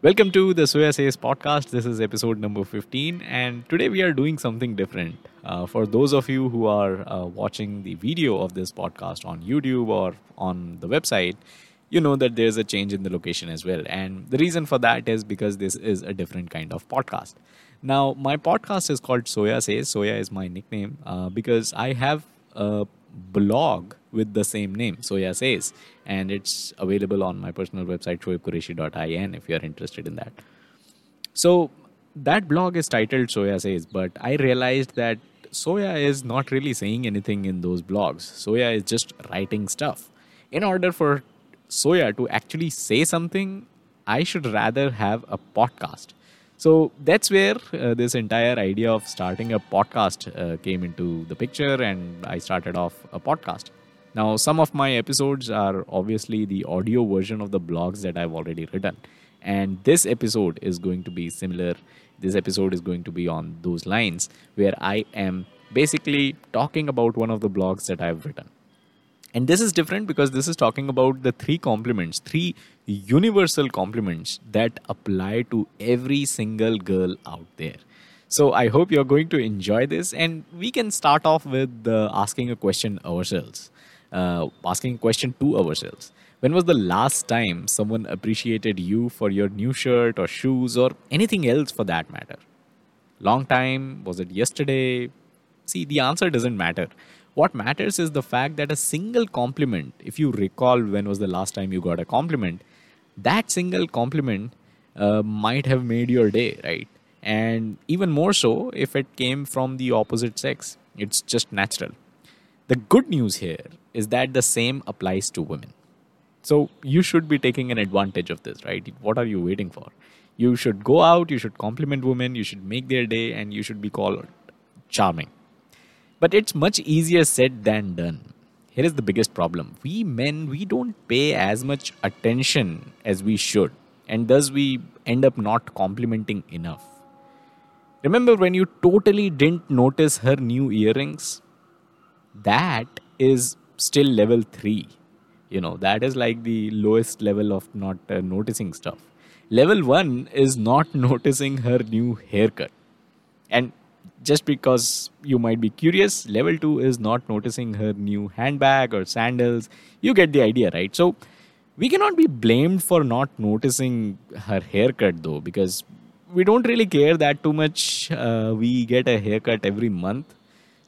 Welcome to the Soya Says podcast. This is episode number 15, and today we are doing something different. Uh, for those of you who are uh, watching the video of this podcast on YouTube or on the website, you know that there's a change in the location as well. And the reason for that is because this is a different kind of podcast. Now, my podcast is called Soya Says. Soya is my nickname uh, because I have a blog with the same name, Soya Says, and it's available on my personal website, shoaibqureshi.in, if you're interested in that. So, that blog is titled Soya Says, but I realized that Soya is not really saying anything in those blogs. Soya is just writing stuff. In order for Soya to actually say something, I should rather have a podcast. So that's where uh, this entire idea of starting a podcast uh, came into the picture, and I started off a podcast. Now, some of my episodes are obviously the audio version of the blogs that I've already written, and this episode is going to be similar. This episode is going to be on those lines where I am basically talking about one of the blogs that I've written. And this is different because this is talking about the three compliments, three universal compliments that apply to every single girl out there. So I hope you're going to enjoy this, and we can start off with uh, asking a question ourselves, uh, asking a question to ourselves. When was the last time someone appreciated you for your new shirt or shoes or anything else for that matter? Long time? Was it yesterday? See, the answer doesn't matter. What matters is the fact that a single compliment, if you recall when was the last time you got a compliment, that single compliment uh, might have made your day, right? And even more so if it came from the opposite sex. It's just natural. The good news here is that the same applies to women. So you should be taking an advantage of this, right? What are you waiting for? You should go out, you should compliment women, you should make their day, and you should be called charming. But it's much easier said than done. Here is the biggest problem. We men, we don't pay as much attention as we should, and thus we end up not complimenting enough. Remember when you totally didn't notice her new earrings? That is still level 3. You know, that is like the lowest level of not uh, noticing stuff. Level 1 is not noticing her new haircut. And just because you might be curious, level 2 is not noticing her new handbag or sandals. You get the idea, right? So, we cannot be blamed for not noticing her haircut though, because we don't really care that too much. Uh, we get a haircut every month.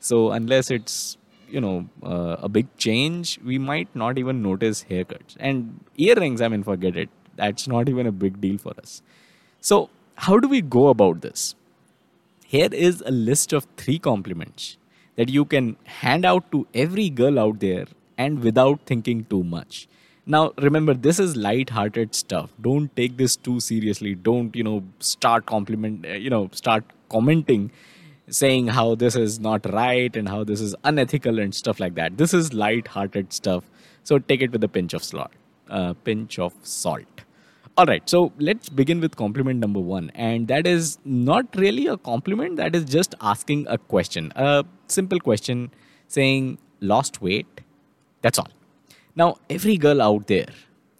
So, unless it's you know uh, a big change, we might not even notice haircuts. And earrings, I mean, forget it. That's not even a big deal for us. So, how do we go about this? Here is a list of three compliments that you can hand out to every girl out there and without thinking too much. Now, remember, this is light-hearted stuff. Don't take this too seriously. Don't, you know, start compliment, uh, you know, start commenting, saying how this is not right and how this is unethical and stuff like that. This is light-hearted stuff. So take it with a pinch of salt. Uh, pinch of salt. All right, so let's begin with compliment number one. And that is not really a compliment, that is just asking a question. A simple question saying, lost weight? That's all. Now, every girl out there,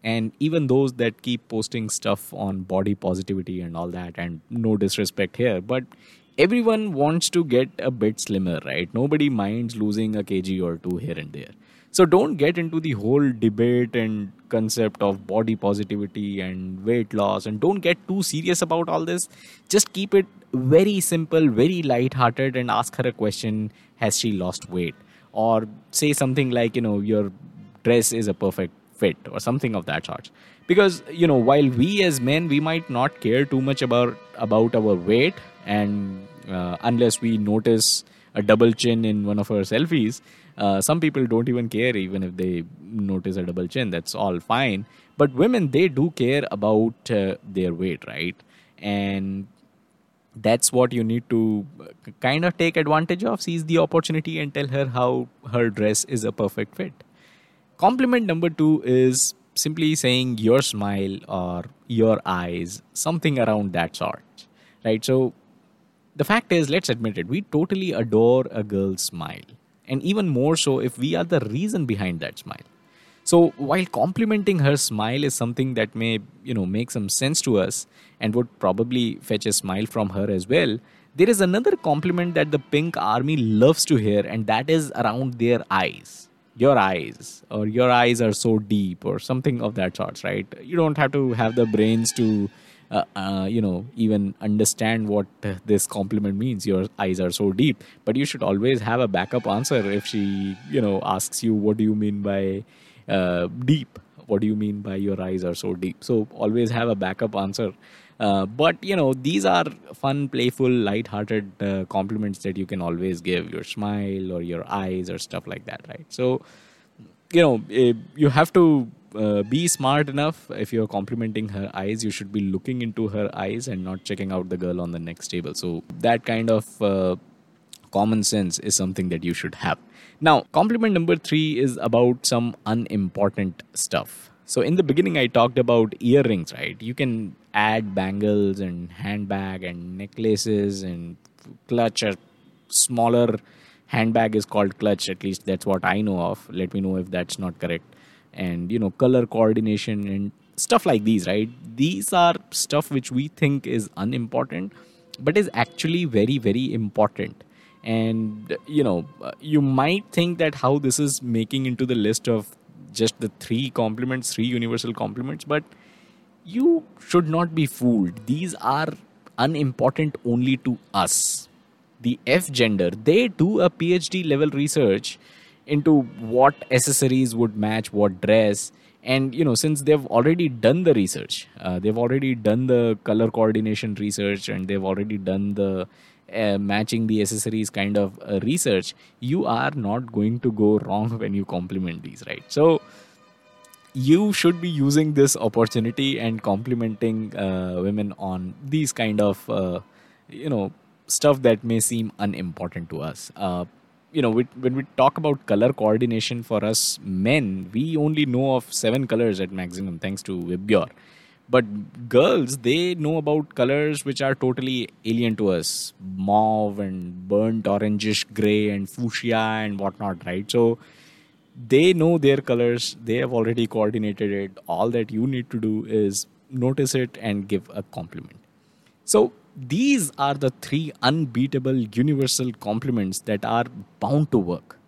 and even those that keep posting stuff on body positivity and all that, and no disrespect here, but everyone wants to get a bit slimmer, right? Nobody minds losing a kg or two here and there. So don't get into the whole debate and concept of body positivity and weight loss and don't get too serious about all this. Just keep it very simple, very light-hearted and ask her a question, has she lost weight? Or say something like, you know, your dress is a perfect fit or something of that sort. Because, you know, while we as men we might not care too much about about our weight and uh, unless we notice a double chin in one of her selfies, uh, some people don't even care even if they notice a double chin. That's all fine. But women, they do care about uh, their weight, right? And that's what you need to uh, kind of take advantage of, seize the opportunity, and tell her how her dress is a perfect fit. Compliment number two is simply saying your smile or your eyes, something around that sort, right? So the fact is, let's admit it, we totally adore a girl's smile and even more so if we are the reason behind that smile. So while complimenting her smile is something that may, you know, make some sense to us and would probably fetch a smile from her as well, there is another compliment that the pink army loves to hear, and that is around their eyes. Your eyes, or your eyes are so deep, or something of that sort, right? You don't have to have the brains to, uh, uh, you know, even understand what this compliment means. Your eyes are so deep, but you should always have a backup answer if she, you know, asks you, What do you mean by uh, deep? What do you mean by your eyes are so deep? So always have a backup answer uh, but you know, these are fun, playful, light-hearted uh, compliments that you can always give your smile or your eyes or stuff like that, right? So, you know, eh, you have to uh, be smart enough. If you're complimenting her eyes, you should be looking into her eyes and not checking out the girl on the next table. So that kind of uh, common sense is something that you should have. Now, compliment number three is about some unimportant stuff so in the beginning, I talked about earrings, right? You can add bangles and handbag and necklaces and clutch. A smaller handbag is called clutch. At least that's what I know of. Let me know if that's not correct. And you know, color coordination and stuff like these, right? These are stuff which we think is unimportant, but is actually very, very important and you know you might think that how this is making into the list of just the three compliments three universal compliments but you should not be fooled. These are unimportant only to us. The F gender, they do a PhD level research into what accessories would match what dress. And you know, since they've already done the research, uh, they've already done the color coordination research, and they've already done the uh, matching the accessories kind of uh, research, you are not going to go wrong when you compliment these, right? So you should be using this opportunity and complimenting uh, women on these kind of uh, you know stuff that may seem unimportant to us. You know, when we talk about color coordination for us men, we only know of seven colors at maximum, thanks to VIBGYOR but girls they know about colors which are totally alien to us. Mauve and burnt orangish gray and fuchsia and whatnot right? So they know their colors. They have already coordinated it. All that you need to do is notice it and give a compliment. So these are the three unbeatable universal compliments that are bound to work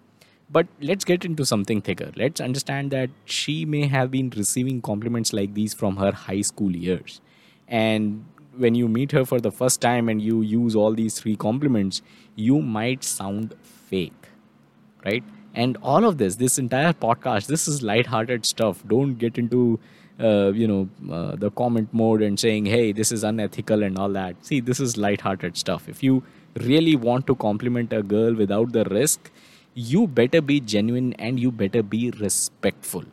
but let's get into something thicker. Let's understand that she may have been receiving compliments like these from her high school years. And when you meet her for the first time and you use all these three compliments, you might sound fake, right? And all of this, this entire podcast, this is light-hearted stuff. Don't get into, uh, you know, uh, the comment mode and saying, "Hey, this is unethical" and all that. See, this is light-hearted stuff. If you really want to compliment a girl without the risk, you better be genuine and you better be respectful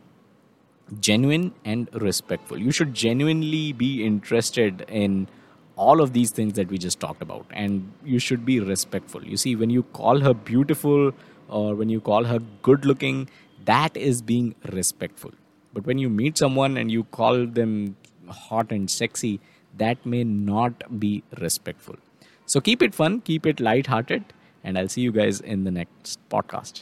genuine and respectful you should genuinely be interested in all of these things that we just talked about and you should be respectful you see when you call her beautiful or when you call her good looking that is being respectful but when you meet someone and you call them hot and sexy that may not be respectful so keep it fun keep it light hearted and I'll see you guys in the next podcast.